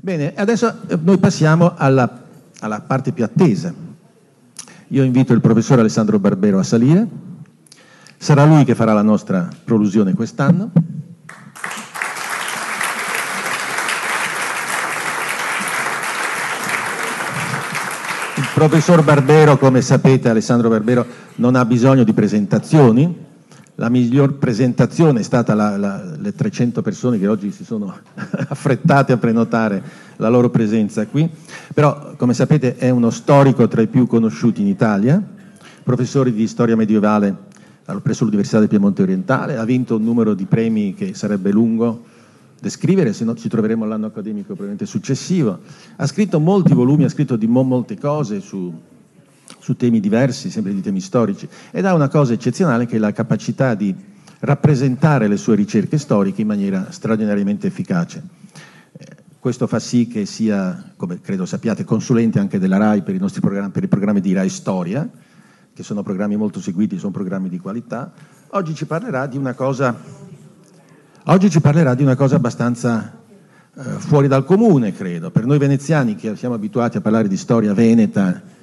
Bene, adesso eh, noi passiamo alla, alla parte più attesa. Io invito il professor Alessandro Barbero a salire. Sarà lui che farà la nostra prolusione quest'anno. Il professor Barbero, come sapete, Alessandro Barbero, non ha bisogno di presentazioni, la miglior presentazione è stata la, la, le 300 persone che oggi si sono affrettate a prenotare la loro presenza qui, però come sapete è uno storico tra i più conosciuti in Italia, professore di storia medievale presso l'Università del Piemonte Orientale, ha vinto un numero di premi che sarebbe lungo descrivere, se no ci troveremo all'anno accademico probabilmente successivo, ha scritto molti volumi, ha scritto di molte cose su su temi diversi, sempre di temi storici, ed ha una cosa eccezionale che è la capacità di rappresentare le sue ricerche storiche in maniera straordinariamente efficace. Eh, questo fa sì che sia, come credo sappiate, consulente anche della RAI per i nostri programmi, per i programmi di RAI Storia, che sono programmi molto seguiti, sono programmi di qualità. Oggi ci parlerà di una cosa, di una cosa abbastanza eh, fuori dal comune, credo. Per noi veneziani che siamo abituati a parlare di storia veneta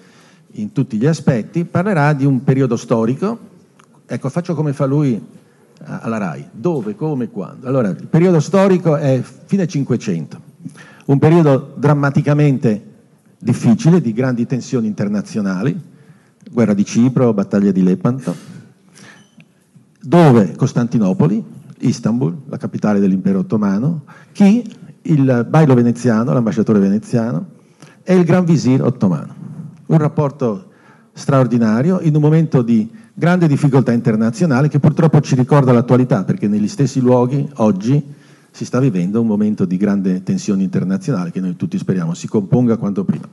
in tutti gli aspetti, parlerà di un periodo storico. Ecco, faccio come fa lui alla RAI, dove, come, quando. Allora, il periodo storico è fine Cinquecento, un periodo drammaticamente difficile, di grandi tensioni internazionali, guerra di Cipro, battaglia di Lepanto, dove? Costantinopoli, Istanbul, la capitale dell'impero ottomano, chi? Il bailo veneziano, l'ambasciatore veneziano, e il gran visir ottomano un rapporto straordinario in un momento di grande difficoltà internazionale che purtroppo ci ricorda l'attualità perché negli stessi luoghi oggi si sta vivendo un momento di grande tensione internazionale che noi tutti speriamo si componga quanto prima.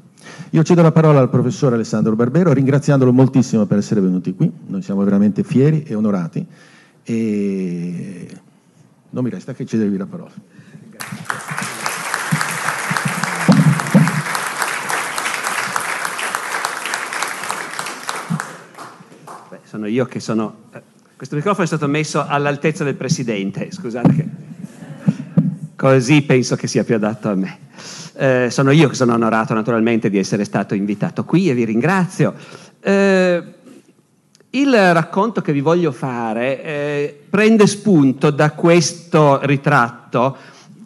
Io cedo la parola al professor Alessandro Barbero ringraziandolo moltissimo per essere venuti qui, noi siamo veramente fieri e onorati e non mi resta che cedervi la parola. Grazie. Sono io che sono... Eh, questo microfono è stato messo all'altezza del Presidente, scusate che... Così penso che sia più adatto a me. Eh, sono io che sono onorato naturalmente di essere stato invitato qui e vi ringrazio. Eh, il racconto che vi voglio fare eh, prende spunto da questo ritratto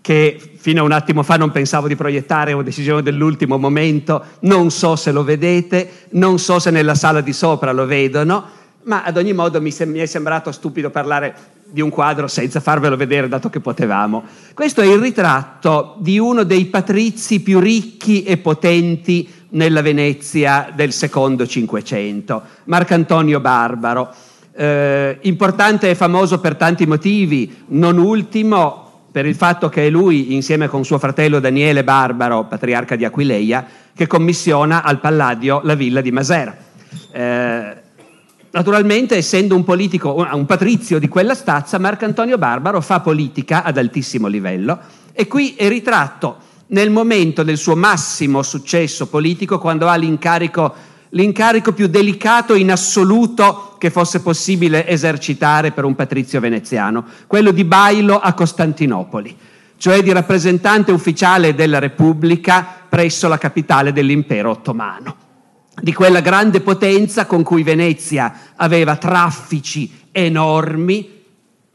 che fino a un attimo fa non pensavo di proiettare, è una decisione dell'ultimo momento, non so se lo vedete, non so se nella sala di sopra lo vedono, ma ad ogni modo mi, sem- mi, è sembrato stupido parlare di un quadro senza farvelo vedere, dato che potevamo. Questo è il ritratto di uno dei patrizi più ricchi e potenti nella Venezia del secondo Cinquecento, Marcantonio Barbaro. Eh, importante e famoso per tanti motivi, non ultimo per il fatto che è lui, insieme con suo fratello Daniele Barbaro, patriarca di Aquileia, che commissiona al Palladio la villa di Masera. Eh, Naturalmente, essendo un politico, un patrizio di quella stazza, Marcantonio Barbaro fa politica ad altissimo livello e qui è ritratto nel momento del suo massimo successo politico, quando ha l'incarico, l'incarico più delicato in assoluto che fosse possibile esercitare per un patrizio veneziano, quello di bailo a Costantinopoli, cioè di rappresentante ufficiale della Repubblica presso la capitale dell'impero ottomano di quella grande potenza con cui Venezia aveva traffici enormi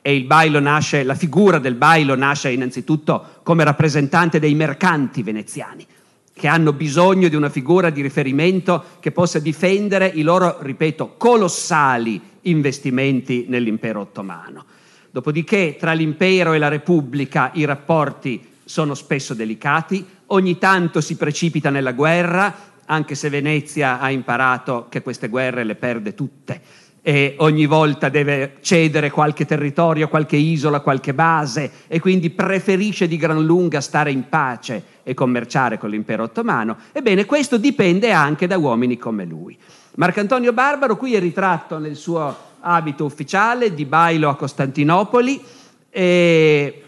e il bailo nasce, la figura del bailo nasce innanzitutto come rappresentante dei mercanti veneziani che hanno bisogno di una figura di riferimento che possa difendere i loro, ripeto, colossali investimenti nell'impero ottomano. Dopodiché tra l'impero e la repubblica i rapporti sono spesso delicati, ogni tanto si precipita nella guerra, anche se Venezia ha imparato che queste guerre le perde tutte e ogni volta deve cedere qualche territorio, qualche isola, qualche base e quindi preferisce di gran lunga stare in pace e commerciare con l'impero ottomano. Ebbene, questo dipende anche da uomini come lui. Marcantonio Barbaro qui è ritratto nel suo abito ufficiale di bailo a Costantinopoli e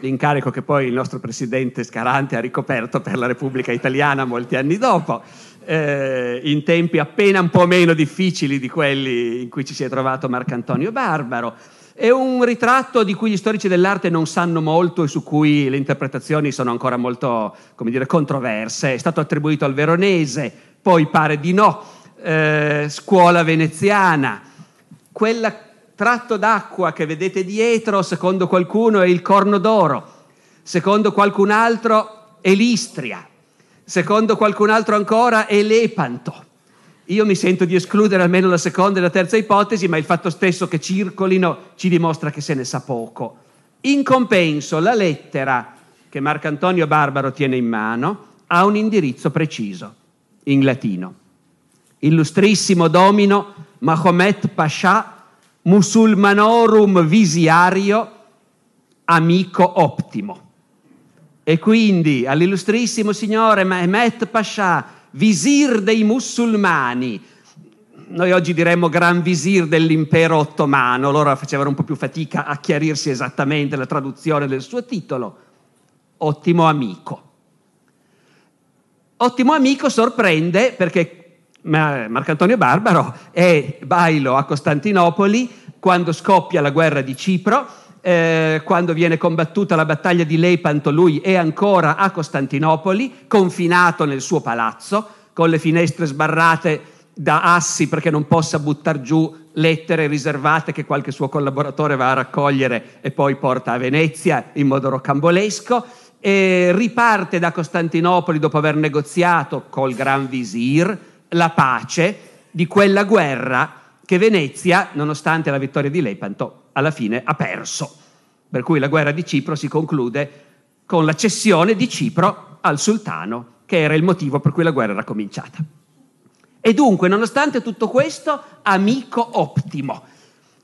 l'incarico che poi il nostro presidente Scarante ha ricoperto per la Repubblica Italiana molti anni dopo, eh, in tempi appena un po' meno difficili di quelli in cui ci si è trovato Marcantonio Barbaro. È un ritratto di cui gli storici dell'arte non sanno molto e su cui le interpretazioni sono ancora molto, come dire, controverse. È stato attribuito al veronese, poi pare di no. Eh, scuola veneziana. Quel tratto d'acqua che vedete dietro, secondo qualcuno, è il Corno d'Oro, secondo qualcun altro è l'Istria, secondo qualcun altro ancora è l'Epanto. Io mi sento di escludere almeno la seconda e la terza ipotesi, ma il fatto stesso che circolino ci dimostra che se ne sa poco. In compenso, la lettera che Marcantonio Barbaro tiene in mano ha un indirizzo preciso, in latino. Illustrissimo domino Mahomet Pasha, musulmanorum visiario, amico ottimo. E quindi all'illustrissimo signore Mehmet Pasha, visir dei musulmani, noi oggi diremmo gran visir dell'impero ottomano, loro facevano un po' più fatica a chiarirsi esattamente la traduzione del suo titolo, ottimo amico. Ottimo amico sorprende perché Marcantonio Barbaro è bailo a Costantinopoli quando scoppia la guerra di Cipro, eh, quando viene combattuta la battaglia di Lepanto, lui è ancora a Costantinopoli, confinato nel suo palazzo, con le finestre sbarrate da assi perché non possa buttare giù lettere riservate che qualche suo collaboratore va a raccogliere e poi porta a Venezia in modo rocambolesco. E riparte da Costantinopoli dopo aver negoziato col Gran Visir la pace di quella guerra che Venezia, nonostante la vittoria di Lepanto, alla fine ha perso. Per cui la guerra di Cipro si conclude con la cessione di Cipro al sultano, che era il motivo per cui la guerra era cominciata. E dunque, nonostante tutto questo, amico ottimo.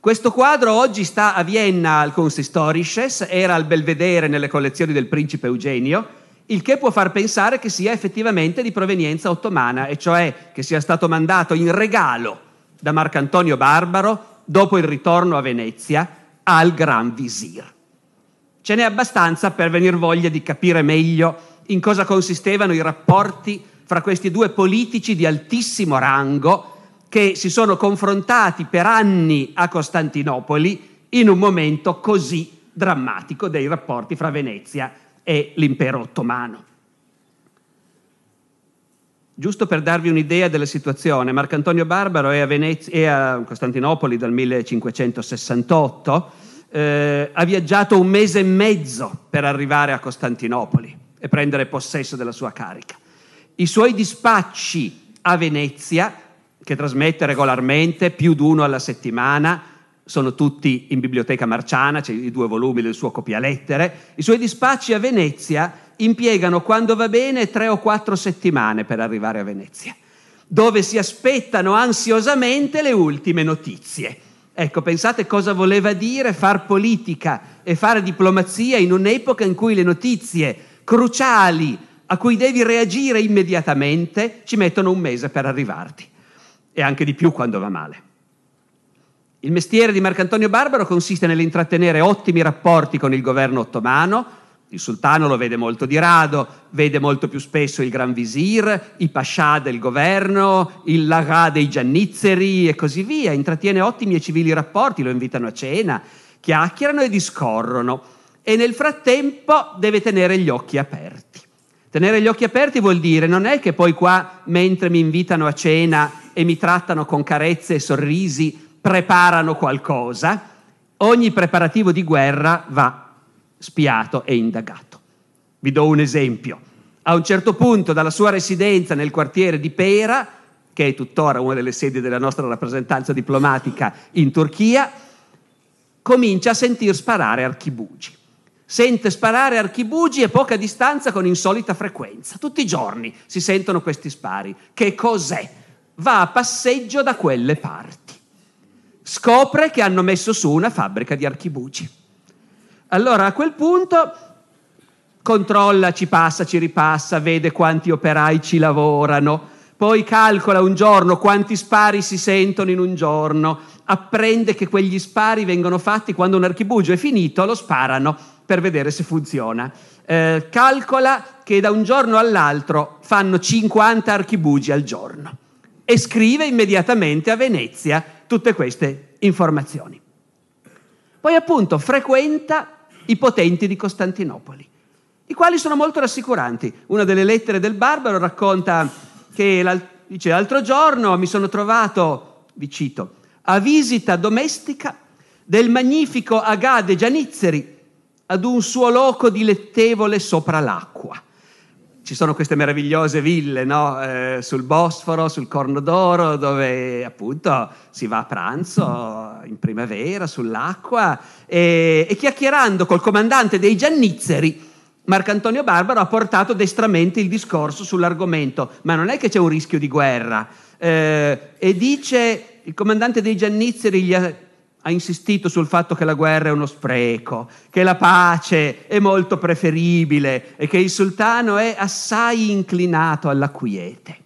Questo quadro oggi sta a Vienna al Kunsthistorisches, era al Belvedere nelle collezioni del principe Eugenio, il che può far pensare che sia effettivamente di provenienza ottomana, e cioè che sia stato mandato in regalo da Marcantonio Barbaro dopo il ritorno a Venezia al Gran Visir. Ce n'è abbastanza per venir voglia di capire meglio in cosa consistevano i rapporti fra questi due politici di altissimo rango che si sono confrontati per anni a Costantinopoli in un momento così drammatico dei rapporti fra Venezia e l'impero ottomano. Giusto per darvi un'idea della situazione, Marcantonio Barbaro è a, Venezia, è a Costantinopoli dal 1568, eh, ha viaggiato un mese e mezzo per arrivare a Costantinopoli e prendere possesso della sua carica. I suoi dispacci a Venezia, che trasmette regolarmente più di uno alla settimana, sono tutti in biblioteca Marciana, c'è i due volumi del suo copialettere. I suoi dispacci a Venezia impiegano, quando va bene, tre o quattro settimane per arrivare a Venezia, dove si aspettano ansiosamente le ultime notizie. Ecco, pensate cosa voleva dire far politica e fare diplomazia in un'epoca in cui le notizie cruciali a cui devi reagire immediatamente ci mettono un mese per arrivarti e anche di più quando va male. Il mestiere di Marcantonio Barbaro consiste nell'intrattenere ottimi rapporti con il governo ottomano, il sultano lo vede molto di rado, vede molto più spesso il Gran Visir, i pascià del governo, il Lara dei Giannizzeri e così via, intrattiene ottimi e civili rapporti, lo invitano a cena, chiacchierano e discorrono. E nel frattempo deve tenere gli occhi aperti. Tenere gli occhi aperti vuol dire non è che poi qua, mentre mi invitano a cena e mi trattano con carezze e sorrisi, preparano qualcosa, ogni preparativo di guerra va spiato e indagato. Vi do un esempio. A un certo punto dalla sua residenza nel quartiere di Pera, che è tuttora una delle sedi della nostra rappresentanza diplomatica in Turchia, comincia a sentir sparare archibugi. Sente sparare archibugi a poca distanza con insolita frequenza. Tutti i giorni si sentono questi spari. Che cos'è? Va a passeggio da quelle parti scopre che hanno messo su una fabbrica di archibugi. Allora a quel punto controlla, ci passa, ci ripassa, vede quanti operai ci lavorano, poi calcola un giorno quanti spari si sentono in un giorno, apprende che quegli spari vengono fatti quando un archibugio è finito, lo sparano per vedere se funziona. Eh, calcola che da un giorno all'altro fanno 50 archibugi al giorno e scrive immediatamente a Venezia tutte queste informazioni. Poi appunto frequenta i potenti di Costantinopoli, i quali sono molto rassicuranti. Una delle lettere del Barbaro racconta che dice, l'altro giorno mi sono trovato, vi cito, a visita domestica del magnifico Agade Gianizzeri ad un suo loco dilettevole sopra l'acqua. Ci sono queste meravigliose ville no? eh, sul Bosforo, sul Corno d'Oro, dove appunto si va a pranzo in primavera sull'acqua e, e chiacchierando col comandante dei Giannizzeri, Marcantonio Barbaro ha portato destramente il discorso sull'argomento, ma non è che c'è un rischio di guerra. Eh, e dice il comandante dei Giannizzeri gli ha ha insistito sul fatto che la guerra è uno spreco, che la pace è molto preferibile e che il sultano è assai inclinato alla quiete.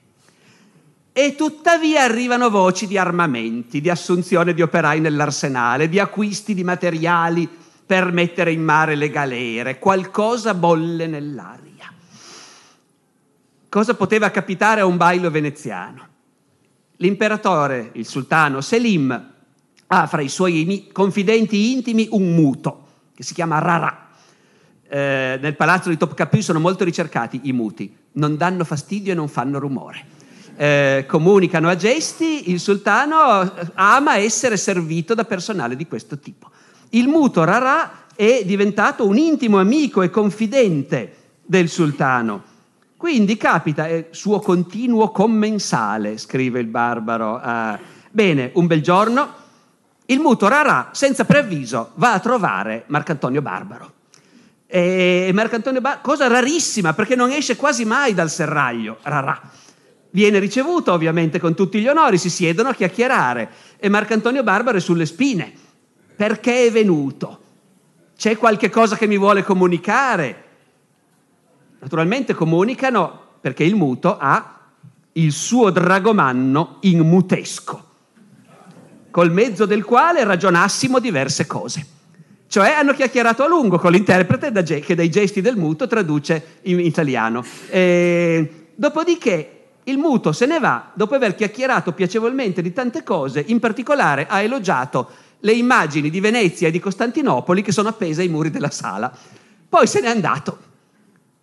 E tuttavia arrivano voci di armamenti, di assunzione di operai nell'arsenale, di acquisti di materiali per mettere in mare le galere, qualcosa bolle nell'aria. Cosa poteva capitare a un bailo veneziano? L'imperatore, il sultano Selim, ha fra i suoi confidenti intimi un muto che si chiama Rara. Eh, nel palazzo di Topkapi sono molto ricercati i muti, non danno fastidio e non fanno rumore. Eh, comunicano a gesti, il sultano eh, ama essere servito da personale di questo tipo. Il muto Rara è diventato un intimo amico e confidente del sultano. Quindi capita, è suo continuo commensale, scrive il barbaro. Eh, bene, un bel giorno il muto Rarà, senza preavviso, va a trovare Marcantonio Barbaro. E Marcantonio Barbaro, cosa rarissima, perché non esce quasi mai dal serraglio, Rarà. Viene ricevuto ovviamente con tutti gli onori, si siedono a chiacchierare e Marcantonio Barbaro è sulle spine. Perché è venuto? C'è qualche cosa che mi vuole comunicare? Naturalmente comunicano perché il muto ha il suo dragomanno in mutesco col mezzo del quale ragionassimo diverse cose. Cioè hanno chiacchierato a lungo con l'interprete che dai gesti del muto traduce in italiano. E, dopodiché il muto se ne va dopo aver chiacchierato piacevolmente di tante cose, in particolare ha elogiato le immagini di Venezia e di Costantinopoli che sono appese ai muri della sala. Poi se n'è andato.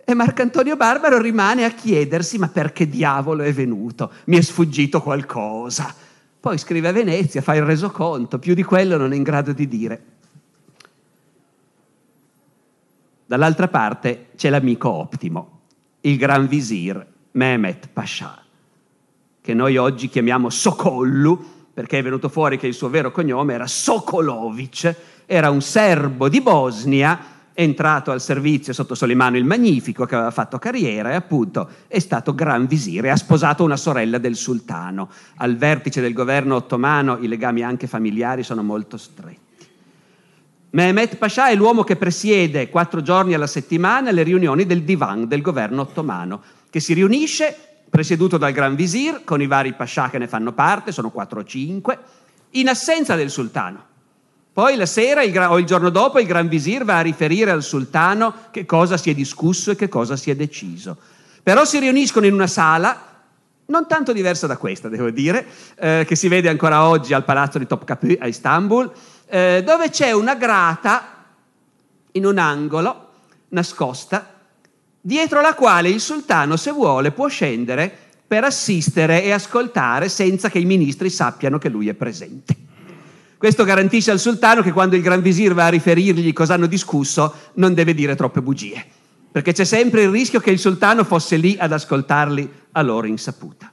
E Marcantonio Barbaro rimane a chiedersi ma perché diavolo è venuto? Mi è sfuggito qualcosa. Poi scrive a Venezia, fa il resoconto, più di quello non è in grado di dire. Dall'altra parte c'è l'amico ottimo, il gran visir Mehmet Pasha, che noi oggi chiamiamo Sokollu, perché è venuto fuori che il suo vero cognome era Sokolovic, era un serbo di Bosnia entrato al servizio sotto Solimano il Magnifico, che aveva fatto carriera e appunto è stato gran visire, ha sposato una sorella del sultano. Al vertice del governo ottomano i legami anche familiari sono molto stretti. Mehmet Pasha è l'uomo che presiede quattro giorni alla settimana le riunioni del divan del governo ottomano, che si riunisce presieduto dal Gran Visir con i vari Pasha che ne fanno parte, sono quattro o cinque, in assenza del sultano. Poi la sera il, o il giorno dopo il Gran Visir va a riferire al sultano che cosa si è discusso e che cosa si è deciso. Però si riuniscono in una sala, non tanto diversa da questa, devo dire, eh, che si vede ancora oggi al palazzo di Topkapi a Istanbul, eh, dove c'è una grata in un angolo nascosta, dietro la quale il sultano, se vuole, può scendere per assistere e ascoltare senza che i ministri sappiano che lui è presente. Questo garantisce al sultano che quando il Gran Visir va a riferirgli cosa hanno discusso non deve dire troppe bugie, perché c'è sempre il rischio che il sultano fosse lì ad ascoltarli a loro insaputa.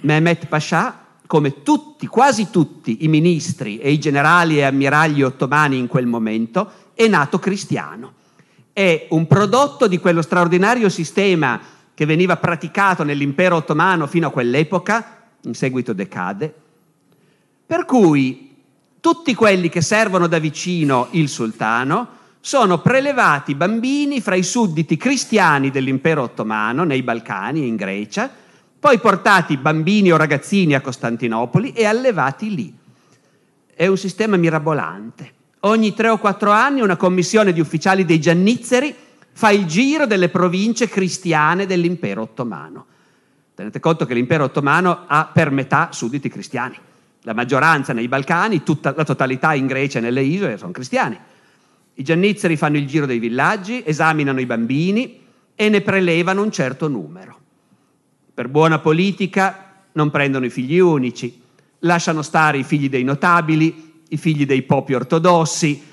Mehmet Pasha, come tutti, quasi tutti i ministri e i generali e ammiragli ottomani in quel momento, è nato cristiano. È un prodotto di quello straordinario sistema che veniva praticato nell'impero ottomano fino a quell'epoca, in seguito decade, per cui tutti quelli che servono da vicino il sultano sono prelevati bambini fra i sudditi cristiani dell'impero ottomano nei Balcani in Grecia, poi portati bambini o ragazzini a Costantinopoli e allevati lì. È un sistema mirabolante. Ogni tre o quattro anni una commissione di ufficiali dei Giannizzeri fa il giro delle province cristiane dell'impero ottomano. Tenete conto che l'impero ottomano ha per metà sudditi cristiani La maggioranza nei Balcani, tutta, la totalità in Grecia e nelle isole sono cristiani. I giannizzeri fanno il giro dei villaggi, esaminano i bambini e ne prelevano un certo numero. Per buona politica non prendono i figli unici, lasciano stare i figli dei notabili, i figli dei popi ortodossi,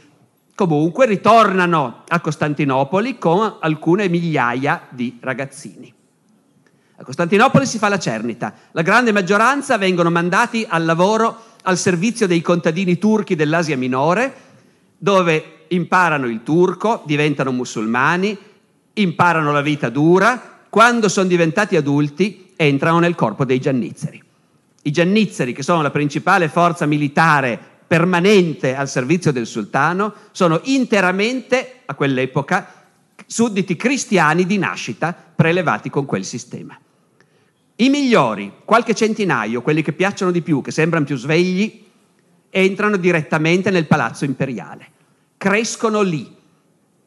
comunque ritornano a Costantinopoli con alcune migliaia di ragazzini. A Costantinopoli si fa la cernita, la grande maggioranza vengono mandati al lavoro al servizio dei contadini turchi dell'Asia Minore, dove imparano il turco, diventano musulmani, imparano la vita dura, quando sono diventati adulti entrano nel corpo dei giannizzeri. I giannizzeri, che sono la principale forza militare permanente al servizio del sultano, sono interamente, a quell'epoca, sudditi cristiani di nascita prelevati con quel sistema. I migliori, qualche centinaio, quelli che piacciono di più, che sembrano più svegli, entrano direttamente nel palazzo imperiale, crescono lì,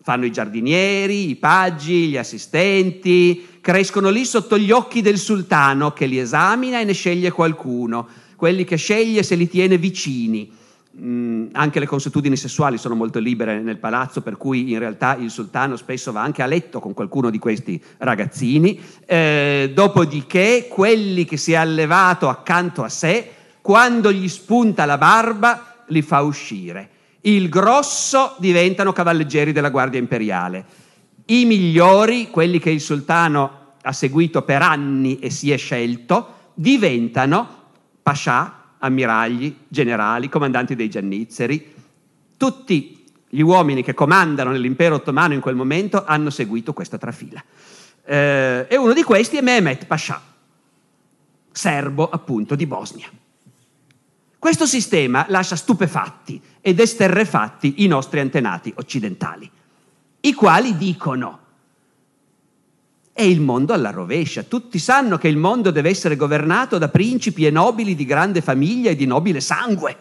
fanno i giardinieri, i paggi, gli assistenti, crescono lì sotto gli occhi del sultano che li esamina e ne sceglie qualcuno, quelli che sceglie se li tiene vicini Mm, anche le consuetudini sessuali sono molto libere nel palazzo, per cui in realtà il sultano spesso va anche a letto con qualcuno di questi ragazzini. Eh, dopodiché, quelli che si è allevato accanto a sé, quando gli spunta la barba, li fa uscire. Il grosso diventano cavalleggeri della Guardia Imperiale. I migliori, quelli che il sultano ha seguito per anni e si è scelto, diventano pascià ammiragli, generali, comandanti dei giannizzeri, tutti gli uomini che comandano nell'impero ottomano in quel momento hanno seguito questa trafila. Eh, e uno di questi è Mehmet Pasha, serbo appunto di Bosnia. Questo sistema lascia stupefatti ed esterrefatti i nostri antenati occidentali, i quali dicono è il mondo alla rovescia. Tutti sanno che il mondo deve essere governato da principi e nobili di grande famiglia e di nobile sangue.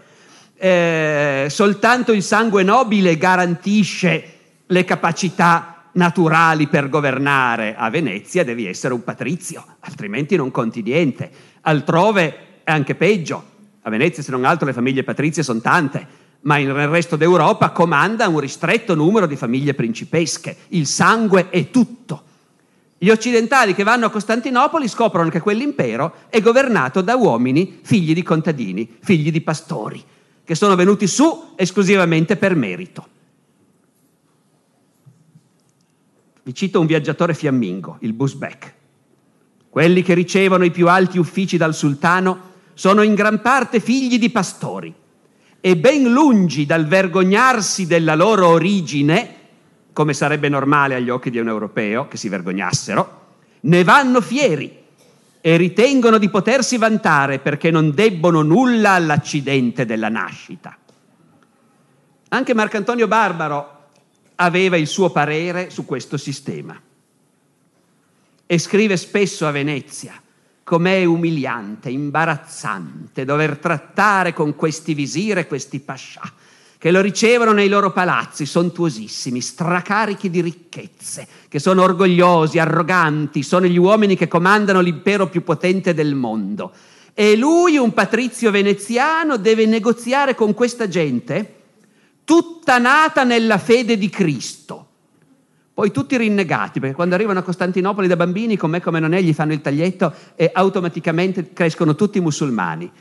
Eh, soltanto il sangue nobile garantisce le capacità naturali per governare. A Venezia devi essere un patrizio, altrimenti non conti niente. Altrove è anche peggio. A Venezia, se non altro, le famiglie patrizie sono tante, ma nel resto d'Europa comanda un ristretto numero di famiglie principesche. Il sangue è tutto. Gli occidentali che vanno a Costantinopoli scoprono che quell'impero è governato da uomini figli di contadini, figli di pastori, che sono venuti su esclusivamente per merito. Vi cito un viaggiatore fiammingo, il Busbek. Quelli che ricevono i più alti uffici dal sultano sono in gran parte figli di pastori e ben lungi dal vergognarsi della loro origine, come sarebbe normale agli occhi di un europeo che si vergognassero, ne vanno fieri e ritengono di potersi vantare perché non debbono nulla all'accidente della nascita. Anche Marcantonio Barbaro aveva il suo parere su questo sistema e scrive spesso a Venezia com'è umiliante, imbarazzante dover trattare con questi visire questi pascià che lo ricevono nei loro palazzi sontuosissimi, stracarichi di ricchezze, che sono orgogliosi, arroganti, sono gli uomini che comandano l'impero più potente del mondo. E lui, un patrizio veneziano, deve negoziare con questa gente tutta nata nella fede di Cristo. Poi tutti rinnegati, perché quando arrivano a Costantinopoli da bambini, come come non è, gli fanno il taglietto e automaticamente crescono tutti musulmani.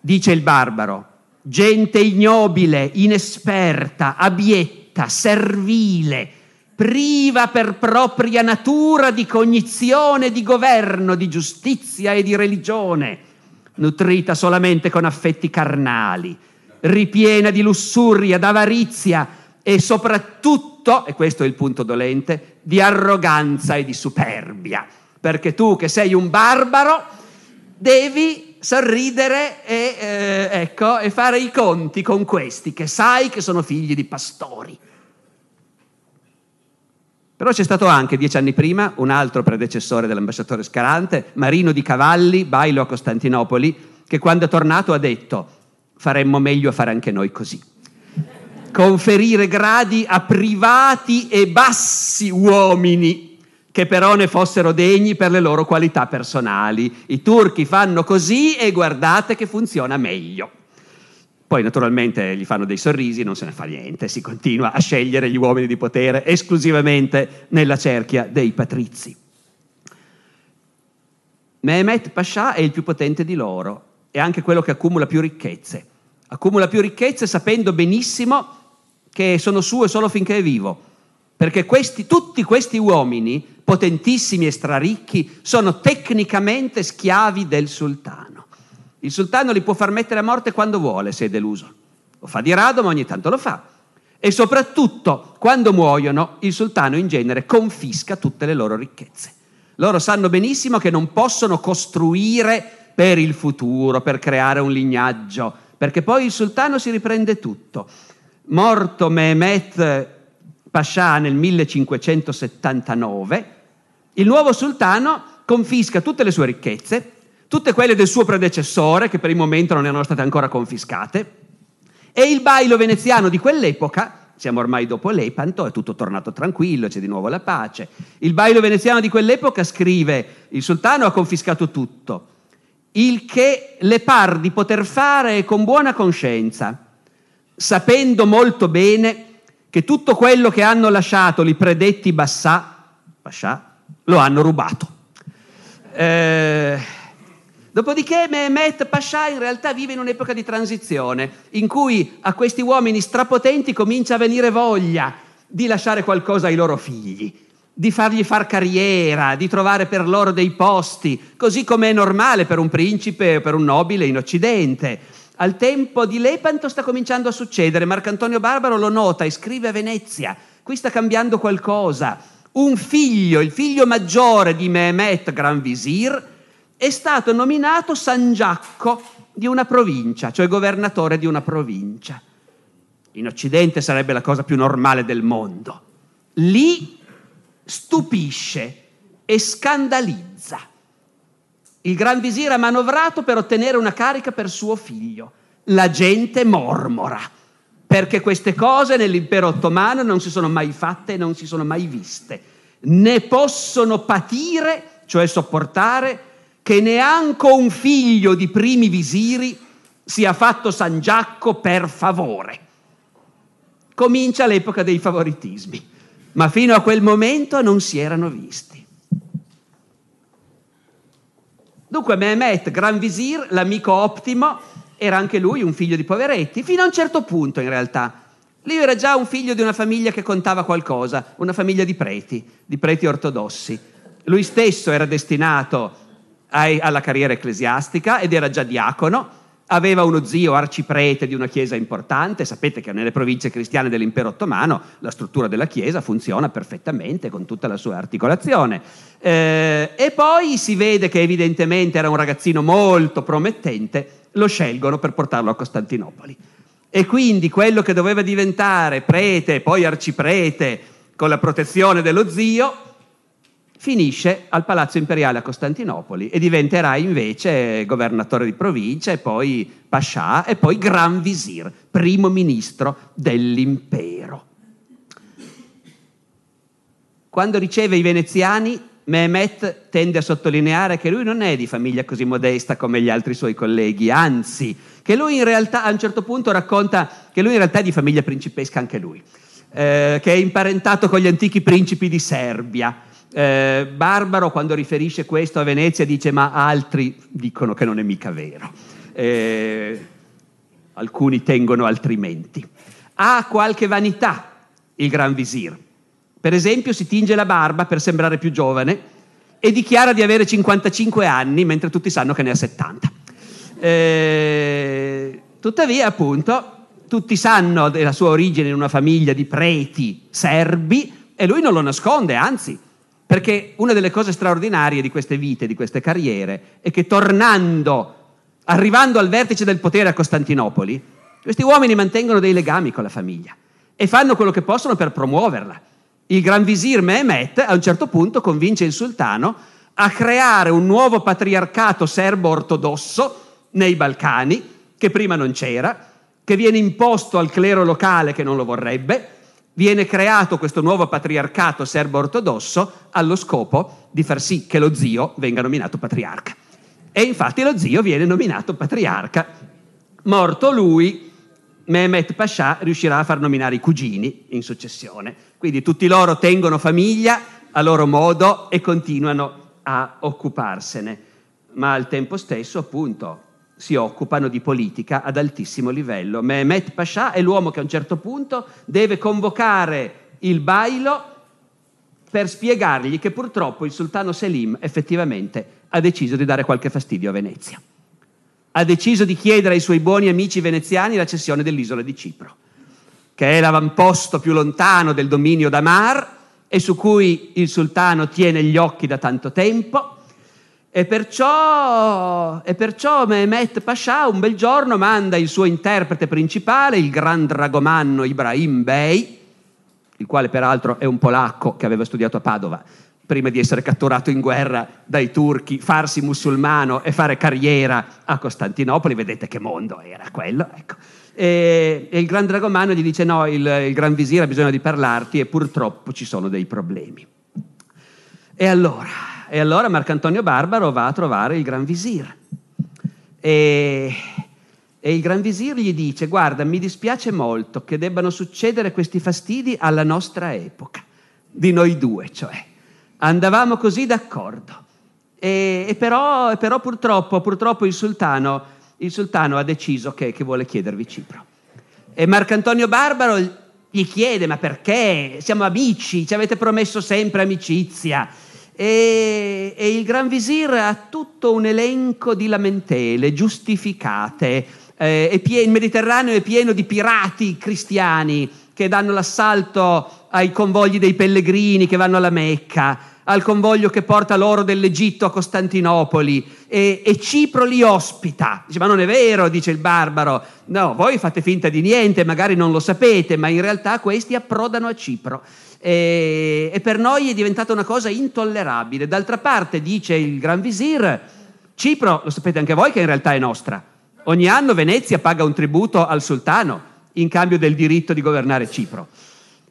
Dice il barbaro, gente ignobile, inesperta, abietta, servile, priva per propria natura di cognizione, di governo, di giustizia e di religione, nutrita solamente con affetti carnali, ripiena di lussuria, d'avarizia e soprattutto, e questo è il punto dolente, di arroganza e di superbia, perché tu che sei un barbaro devi sorridere e, eh, ecco, e fare i conti con questi che sai che sono figli di pastori. Però c'è stato anche dieci anni prima un altro predecessore dell'ambasciatore Scarante, Marino di Cavalli, bailo a Costantinopoli, che quando è tornato ha detto faremmo meglio a fare anche noi così. Conferire gradi a privati e bassi uomini che però ne fossero degni per le loro qualità personali. I turchi fanno così e guardate che funziona meglio. Poi naturalmente gli fanno dei sorrisi, non se ne fa niente, si continua a scegliere gli uomini di potere esclusivamente nella cerchia dei patrizi. Mehmet Pasha è il più potente di loro, è anche quello che accumula più ricchezze. Accumula più ricchezze sapendo benissimo che sono sue solo finché è vivo, perché questi, tutti questi uomini, potentissimi e straricchi, sono tecnicamente schiavi del sultano. Il sultano li può far mettere a morte quando vuole, se è deluso. Lo fa di rado, ma ogni tanto lo fa. E soprattutto, quando muoiono, il sultano in genere confisca tutte le loro ricchezze. Loro sanno benissimo che non possono costruire per il futuro, per creare un lignaggio, perché poi il sultano si riprende tutto. Morto Mehmet Pascià nel 1579, il nuovo sultano confisca tutte le sue ricchezze, tutte quelle del suo predecessore, che per il momento non erano state ancora confiscate, e il bailo veneziano di quell'epoca, siamo ormai dopo Lepanto, è tutto tornato tranquillo, c'è di nuovo la pace, il bailo veneziano di quell'epoca scrive, il sultano ha confiscato tutto, il che le par di poter fare con buona coscienza, sapendo molto bene che tutto quello che hanno lasciato i predetti Bassà, Bascià lo hanno rubato. Eh, dopodiché Mehmet Pascià in realtà vive in un'epoca di transizione in cui a questi uomini strapotenti comincia a venire voglia di lasciare qualcosa ai loro figli di fargli far carriera, di trovare per loro dei posti, così come è normale per un principe o per un nobile in Occidente. Al tempo di Lepanto sta cominciando a succedere, Marcantonio Barbaro lo nota e scrive a Venezia, qui sta cambiando qualcosa. Un figlio, il figlio maggiore di Mehmet Gran Visir, è stato nominato Sangiacco di una provincia, cioè governatore di una provincia. In Occidente sarebbe la cosa più normale del mondo. Lì stupisce e scandalizza. Il Gran Visir ha manovrato per ottenere una carica per suo figlio. La gente mormora, perché queste cose nell'impero ottomano non si sono mai fatte e non si sono mai viste. Ne possono patire, cioè sopportare, che neanche un figlio di primi visiri sia fatto San Giacco per favore. Comincia l'epoca dei favoritismi ma fino a quel momento non si erano visti. Dunque Mehmet, Gran Visir, l'amico ottimo, era anche lui un figlio di poveretti, fino a un certo punto in realtà. Lui era già un figlio di una famiglia che contava qualcosa, una famiglia di preti, di preti ortodossi. Lui stesso era destinato ai, alla carriera ecclesiastica ed era già diacono, aveva uno zio arciprete di una chiesa importante, sapete che nelle province cristiane dell'impero ottomano la struttura della chiesa funziona perfettamente con tutta la sua articolazione. Eh, e poi si vede che evidentemente era un ragazzino molto promettente, lo scelgono per portarlo a Costantinopoli. E quindi quello che doveva diventare prete, poi arciprete, con la protezione dello zio, finisce al Palazzo Imperiale a Costantinopoli e diventerà invece governatore di provincia e poi pascià e poi gran visir, primo ministro dell'impero. Quando riceve i veneziani, Mehmet tende a sottolineare che lui non è di famiglia così modesta come gli altri suoi colleghi, anzi, che lui in realtà a un certo punto racconta che lui in realtà è di famiglia principesca anche lui, eh, che è imparentato con gli antichi principi di Serbia, eh, Barbaro quando riferisce questo a Venezia dice ma altri dicono che non è mica vero. Eh, alcuni tengono altrimenti. Ha qualche vanità il Gran Visir. Per esempio si tinge la barba per sembrare più giovane e dichiara di avere 55 anni mentre tutti sanno che ne ha 70. Eh, tuttavia, appunto, tutti sanno della sua origine in una famiglia di preti serbi e lui non lo nasconde, anzi perché una delle cose straordinarie di queste vite, di queste carriere, è che tornando, arrivando al vertice del potere a Costantinopoli, questi uomini mantengono dei legami con la famiglia e fanno quello che possono per promuoverla. Il gran visir Mehmet a un certo punto convince il sultano a creare un nuovo patriarcato serbo-ortodosso nei Balcani, che prima non c'era, che viene imposto al clero locale che non lo vorrebbe, viene creato questo nuovo patriarcato serbo-ortodosso allo scopo di far sì che lo zio venga nominato patriarca. E infatti lo zio viene nominato patriarca. Morto lui, Mehmet Pasha riuscirà a far nominare i cugini in successione. Quindi tutti loro tengono famiglia a loro modo e continuano a occuparsene, ma al tempo stesso appunto si occupano di politica ad altissimo livello. Mehmet Pasha è l'uomo che a un certo punto deve convocare il Bailo per spiegargli che purtroppo il sultano Selim effettivamente ha deciso di dare qualche fastidio a Venezia. Ha deciso di chiedere ai suoi buoni amici veneziani la cessione dell'isola di Cipro, che è l'avamposto più lontano del dominio d'Amar e su cui il sultano tiene gli occhi da tanto tempo e perciò, e perciò Mehmet Pasha un bel giorno manda il suo interprete principale, il gran dragomanno Ibrahim Bey, il quale peraltro è un polacco che aveva studiato a Padova, prima di essere catturato in guerra dai turchi, farsi musulmano e fare carriera a Costantinopoli, vedete che mondo era quello. Ecco. E, e, il gran dragomanno gli dice no, il, il gran visire ha bisogno di parlarti e purtroppo ci sono dei problemi. E allora e allora Marcantonio Barbaro va a trovare il Gran Visir. E, e il Gran Visir gli dice, guarda, mi dispiace molto che debbano succedere questi fastidi alla nostra epoca, di noi due, cioè. Andavamo così d'accordo. E, e però, però, purtroppo, purtroppo il, sultano, il sultano, ha deciso che, che vuole chiedervi Cipro. E Marcantonio Barbaro gli chiede, ma perché? Siamo amici, ci avete promesso sempre amicizia e, e il Gran Visir ha tutto un elenco di lamentele giustificate. Eh, pie- il Mediterraneo è pieno di pirati cristiani che danno l'assalto ai convogli dei pellegrini che vanno alla Mecca, al convoglio che porta l'oro dell'Egitto a Costantinopoli e, e, Cipro li ospita. Dice, ma non è vero, dice il barbaro. No, voi fate finta di niente, magari non lo sapete, ma in realtà questi approdano a Cipro e, e per noi è diventata una cosa intollerabile. D'altra parte, dice il Gran Visir, Cipro, lo sapete anche voi che in realtà è nostra. Ogni anno Venezia paga un tributo al sultano in cambio del diritto di governare Cipro.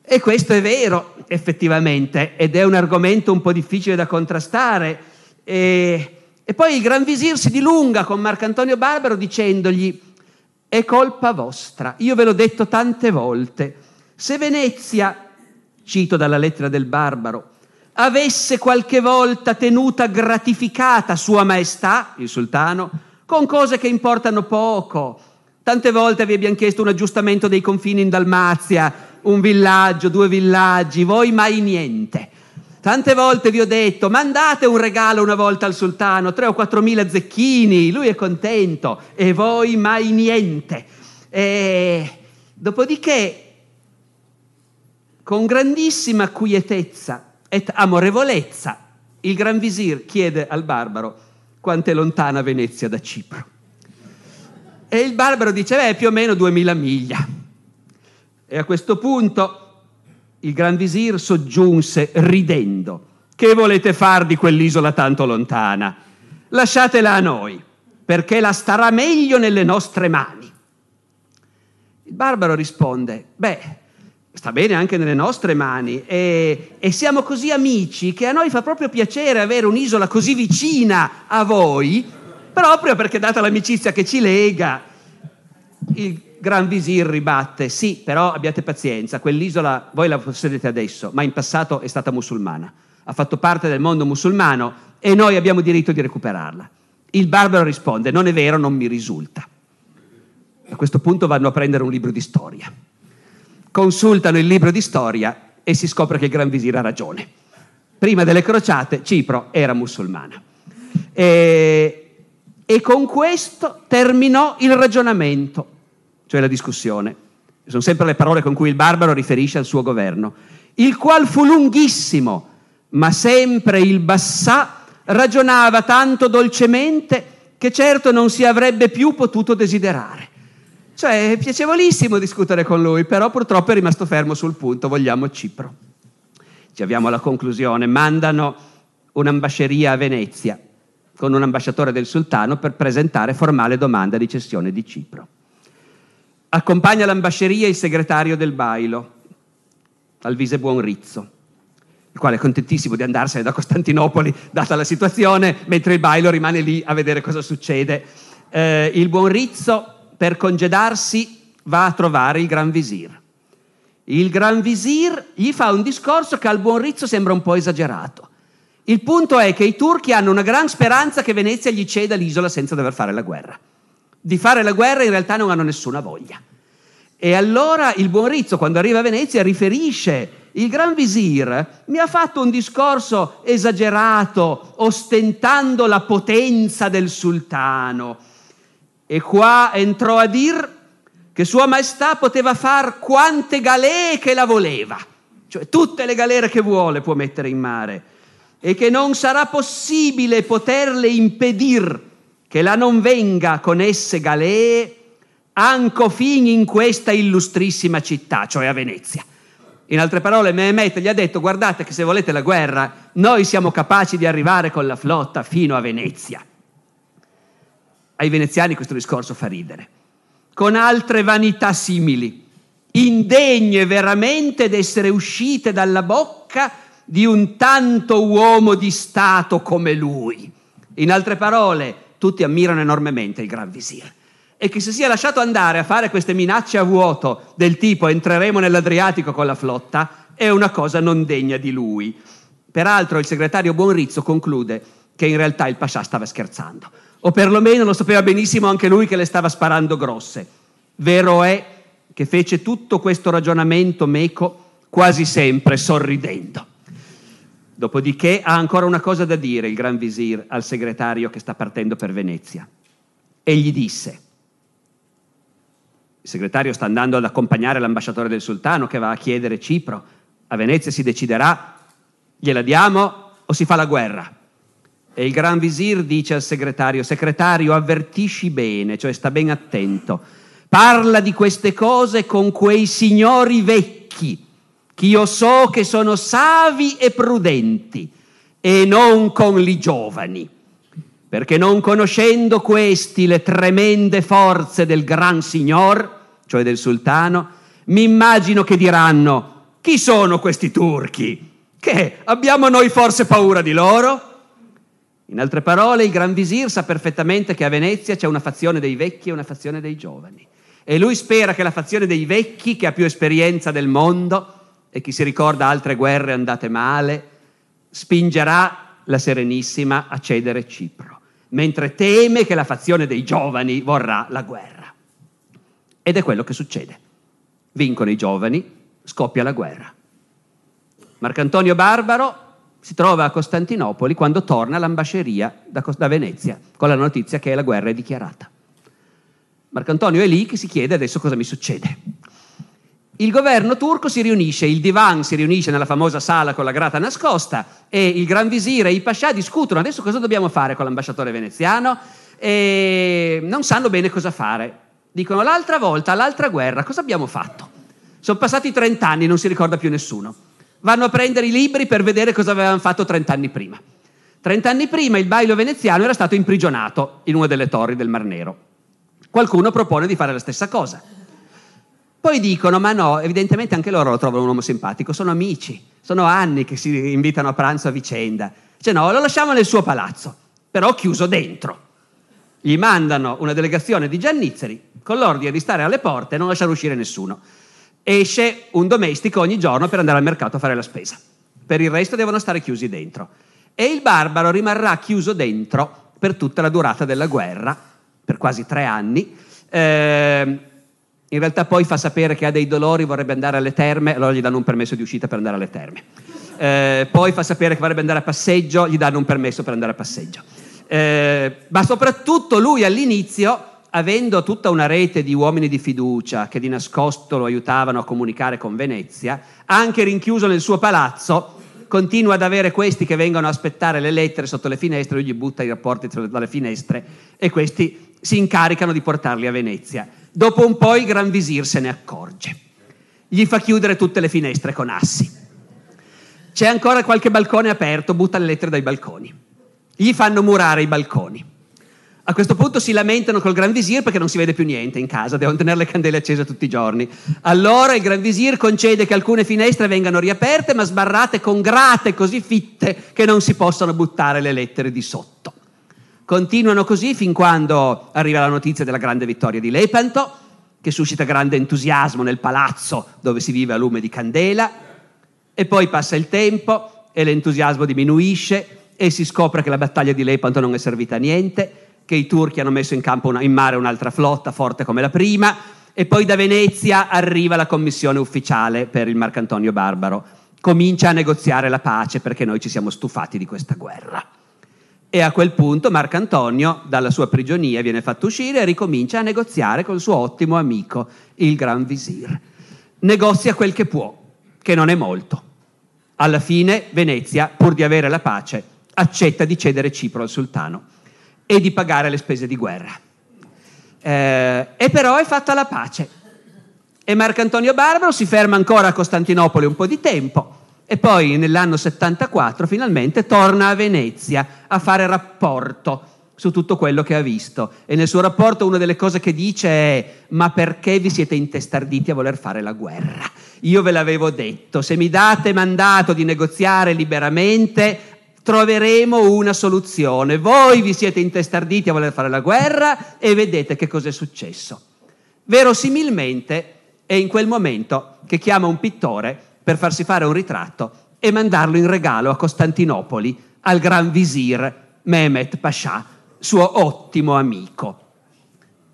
E questo è vero, effettivamente, ed è un argomento un po' difficile da contrastare. E, e poi il Gran Visir si dilunga con Marcantonio Barbaro dicendogli, è colpa vostra, io ve l'ho detto tante volte, se Venezia cito dalla lettera del Barbaro, avesse qualche volta tenuta gratificata Sua Maestà, il sultano, con cose che importano poco. Tante volte vi abbiamo chiesto un aggiustamento dei confini in Dalmazia, un villaggio, due villaggi, voi mai niente. Tante volte vi ho detto, mandate un regalo una volta al sultano, tre o quattro mila zecchini, lui è contento, e voi mai niente. E dopodiché con grandissima quietezza ed amorevolezza, il Gran Visir chiede al barbaro quanto è lontana Venezia da Cipro. E il barbaro dice, beh, più o meno duemila miglia. E a questo punto il Gran Visir soggiunse ridendo, che volete far di quell'isola tanto lontana? Lasciatela a noi, perché la starà meglio nelle nostre mani. Il barbaro risponde, beh, sta bene anche nelle nostre mani e, e, siamo così amici che a noi fa proprio piacere avere un'isola così vicina a voi, proprio perché data l'amicizia che ci lega, il Gran Visir ribatte, sì, però abbiate pazienza, quell'isola voi la possedete adesso, ma in passato è stata musulmana, ha fatto parte del mondo musulmano e noi abbiamo diritto di recuperarla. Il barbaro risponde, non è vero, non mi risulta. A questo punto vanno a prendere un libro di storia consultano il libro di storia e si scopre che il Gran Visir ha ragione. Prima delle crociate Cipro era musulmana. E, e con questo terminò il ragionamento, cioè la discussione. Sono sempre le parole con cui il barbaro riferisce al suo governo, il qual fu lunghissimo, ma sempre il Bassà ragionava tanto dolcemente che certo non si avrebbe più potuto desiderare. Cioè è piacevolissimo discutere con lui, però purtroppo è rimasto fermo sul punto, vogliamo Cipro. Ci avviamo alla conclusione, mandano un'ambasceria a Venezia con un ambasciatore del sultano per presentare formale domanda di cessione di Cipro. Accompagna l'ambasceria il segretario del Bailo al vise Buonrizzo, il quale è contentissimo di andarsene da Costantinopoli, data la situazione, mentre il bailo rimane lì a vedere cosa succede. Eh, il Buonrizzo, per congedarsi, va a trovare il Gran Visir. Il Gran Visir gli fa un discorso che al Buonrizzo sembra un po' esagerato. Il punto è che i turchi hanno una gran speranza che Venezia gli ceda l'isola senza dover fare la guerra. Di fare la guerra in realtà non hanno nessuna voglia. E allora il buon Rizzo, quando arriva a Venezia, riferisce il Gran Visir mi ha fatto un discorso esagerato, ostentando la potenza del sultano. E qua entrò a dir che Sua Maestà poteva far quante galee che la voleva, cioè tutte le galere che vuole può mettere in mare e che non sarà possibile poterle impedir che la non venga con esse galee anco fin in questa illustrissima città, cioè a Venezia. In altre parole, Mehmet gli ha detto, guardate che se volete la guerra, noi siamo capaci di arrivare con la flotta fino a Venezia. Ai veneziani questo discorso fa ridere. Con altre vanità simili, indegne veramente d'essere uscite dalla bocca di un tanto uomo di Stato come lui. In altre parole, tutti ammirano enormemente il Gran Visir. E che si sia lasciato andare a fare queste minacce a vuoto del tipo entreremo nell'Adriatico con la flotta è una cosa non degna di lui. Peraltro il segretario Buonrizzo conclude che in realtà il Pascià stava scherzando, o perlomeno lo sapeva benissimo anche lui che le stava sparando grosse. Vero è che fece tutto questo ragionamento meco quasi sempre sorridendo. Dopodiché ha ancora una cosa da dire il Gran Visir al segretario che sta partendo per Venezia. E gli disse, il segretario sta andando ad accompagnare l'ambasciatore del sultano che va a chiedere Cipro, a Venezia si deciderà, gliela diamo o si fa la guerra? E il Gran Visir dice al segretario, segretario avvertisci bene, cioè sta ben attento, parla di queste cose con quei signori vecchi Ch'io so che sono savi e prudenti, e non con li giovani, perché non conoscendo questi le tremende forze del gran signor, cioè del sultano, mi immagino che diranno, chi sono questi turchi? Che abbiamo noi forse paura di loro? In altre parole, il Gran Visir sa perfettamente che a Venezia c'è una fazione dei vecchi e una fazione dei giovani. E lui spera che la fazione dei vecchi, che ha più esperienza del mondo, e chi si ricorda altre guerre andate male, spingerà la Serenissima a cedere Cipro, mentre teme che la fazione dei giovani vorrà la guerra. Ed è quello che succede. Vincono i giovani, scoppia la guerra. Marcantonio Barbaro si trova a Costantinopoli quando torna all'ambasceria da, da Venezia con la notizia che la guerra è dichiarata. Marcantonio è lì che si chiede adesso cosa mi succede il governo turco si riunisce, il divan si riunisce nella famosa sala con la grata nascosta e il Gran Visire e i pascià discutono adesso cosa dobbiamo fare con l'ambasciatore veneziano e non sanno bene cosa fare. Dicono l'altra volta, l'altra guerra, cosa abbiamo fatto? Sono passati 30 anni, non si ricorda più nessuno. Vanno a prendere i libri per vedere cosa avevano fatto 30 anni prima. 30 anni prima il bailo veneziano era stato imprigionato in una delle torri del Mar Nero. Qualcuno propone di fare la stessa cosa poi dicono, ma no, evidentemente anche loro lo trovano un uomo simpatico, sono amici, sono anni che si invitano a pranzo a vicenda. Cioè no, lo lasciamo nel suo palazzo, però chiuso dentro. Gli mandano una delegazione di Giannizzeri con l'ordine di stare alle porte e non lasciare uscire nessuno. Esce un domestico ogni giorno per andare al mercato a fare la spesa. Per il resto devono stare chiusi dentro. E il barbaro rimarrà chiuso dentro per tutta la durata della guerra, per quasi tre anni. Eh, in realtà poi fa sapere che ha dei dolori, vorrebbe andare alle terme, allora gli danno un permesso di uscita per andare alle terme. Eh, poi fa sapere che vorrebbe andare a passeggio, gli danno un permesso per andare a passeggio. Eh, ma soprattutto lui all'inizio, avendo tutta una rete di uomini di fiducia che di nascosto lo aiutavano a comunicare con Venezia, anche rinchiuso nel suo palazzo, continua ad avere questi che vengono a aspettare le lettere sotto le finestre, lui gli butta i rapporti dalle finestre e questi si incaricano di portarli a Venezia. Dopo un po' il Gran Visir se ne accorge. Gli fa chiudere tutte le finestre con assi. C'è ancora qualche balcone aperto, butta le lettere dai balconi. Gli fanno murare i balconi. A questo punto si lamentano col Gran Visir perché non si vede più niente in casa, devono tenere le candele accese tutti i giorni. Allora il Gran Visir concede che alcune finestre vengano riaperte ma sbarrate con grate così fitte che non si possano buttare le lettere di sotto. Continuano così fin quando arriva la notizia della grande vittoria di Lepanto, che suscita grande entusiasmo nel palazzo dove si vive a lume di candela, e poi passa il tempo e l'entusiasmo diminuisce e si scopre che la battaglia di Lepanto non è servita a niente che i turchi hanno messo in una, in mare un'altra flotta forte come la prima e poi da Venezia arriva la commissione ufficiale per il Marcantonio Barbaro. Comincia a negoziare la pace perché noi ci siamo stufati di questa guerra. E a quel punto Marcantonio dalla sua prigionia viene fatto uscire e ricomincia a negoziare col suo ottimo amico, il Gran Visir. Negozia quel che può, che non è molto. Alla fine Venezia, pur di avere la pace, accetta di cedere Cipro al sultano e di pagare le spese di guerra. Eh, e però è fatta la pace. E Marcantonio Barbaro si ferma ancora a Costantinopoli un po' di tempo e poi nell'anno 74 finalmente torna a Venezia a fare rapporto su tutto quello che ha visto. E nel suo rapporto una delle cose che dice è ma perché vi siete intestarditi a voler fare la guerra? Io ve l'avevo detto, se mi date mandato di negoziare liberamente, troveremo una soluzione. Voi vi siete intestarditi a voler fare la guerra e vedete che cos'è successo. Verosimilmente è in quel momento che chiama un pittore per farsi fare un ritratto e mandarlo in regalo a Costantinopoli al gran visir Mehmet Pasha, suo ottimo amico.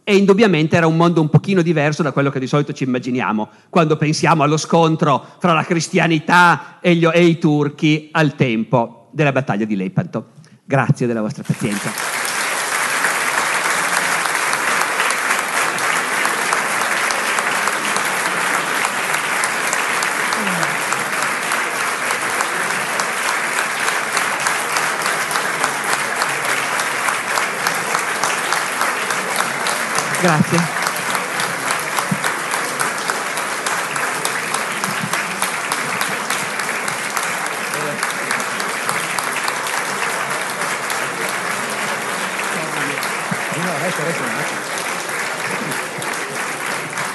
E indubbiamente era un mondo un pochino diverso da quello che di solito ci immaginiamo quando pensiamo allo scontro fra la cristianità e, gli, e i turchi al tempo della battaglia di Lepanto. Grazie della vostra pazienza. Grazie.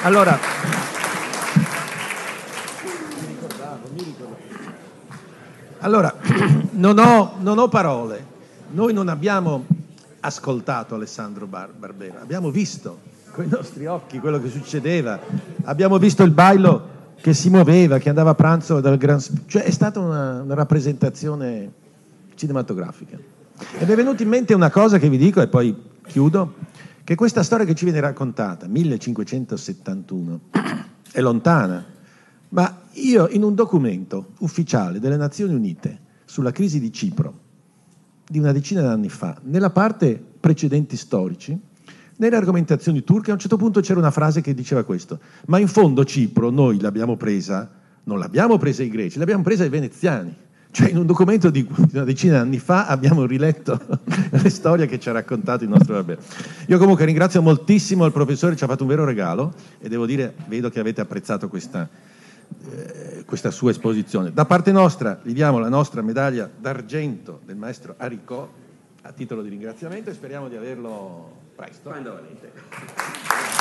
Allora, allora non, ho, non, ho, parole. Noi non abbiamo ascoltato Alessandro Bar- Barbera, abbiamo visto con i nostri occhi quello che succedeva, abbiamo visto il bailo che si muoveva, che andava a pranzo dal Gran... Cioè è stata una, una rappresentazione cinematografica. Ed è venuta in mente una cosa che vi dico e poi chiudo che questa storia che ci viene raccontata, 1571, è lontana, ma io in un documento ufficiale delle Nazioni Unite sulla crisi di Cipro, di una decina di anni fa, nella parte precedenti storici, nelle argomentazioni turche a un certo punto c'era una frase che diceva questo, ma in fondo Cipro noi l'abbiamo presa, non l'abbiamo presa i greci, l'abbiamo presa i veneziani. Cioè in un documento di una decina di anni fa abbiamo riletto le storie che ci ha raccontato il nostro Barbero. Io comunque ringrazio moltissimo il professore, ci ha fatto un vero regalo e devo dire, vedo che avete apprezzato questa, eh, questa sua esposizione. Da parte nostra gli diamo la nostra medaglia d'argento del maestro Aricò a titolo di ringraziamento e speriamo di averlo presto. Quando volete.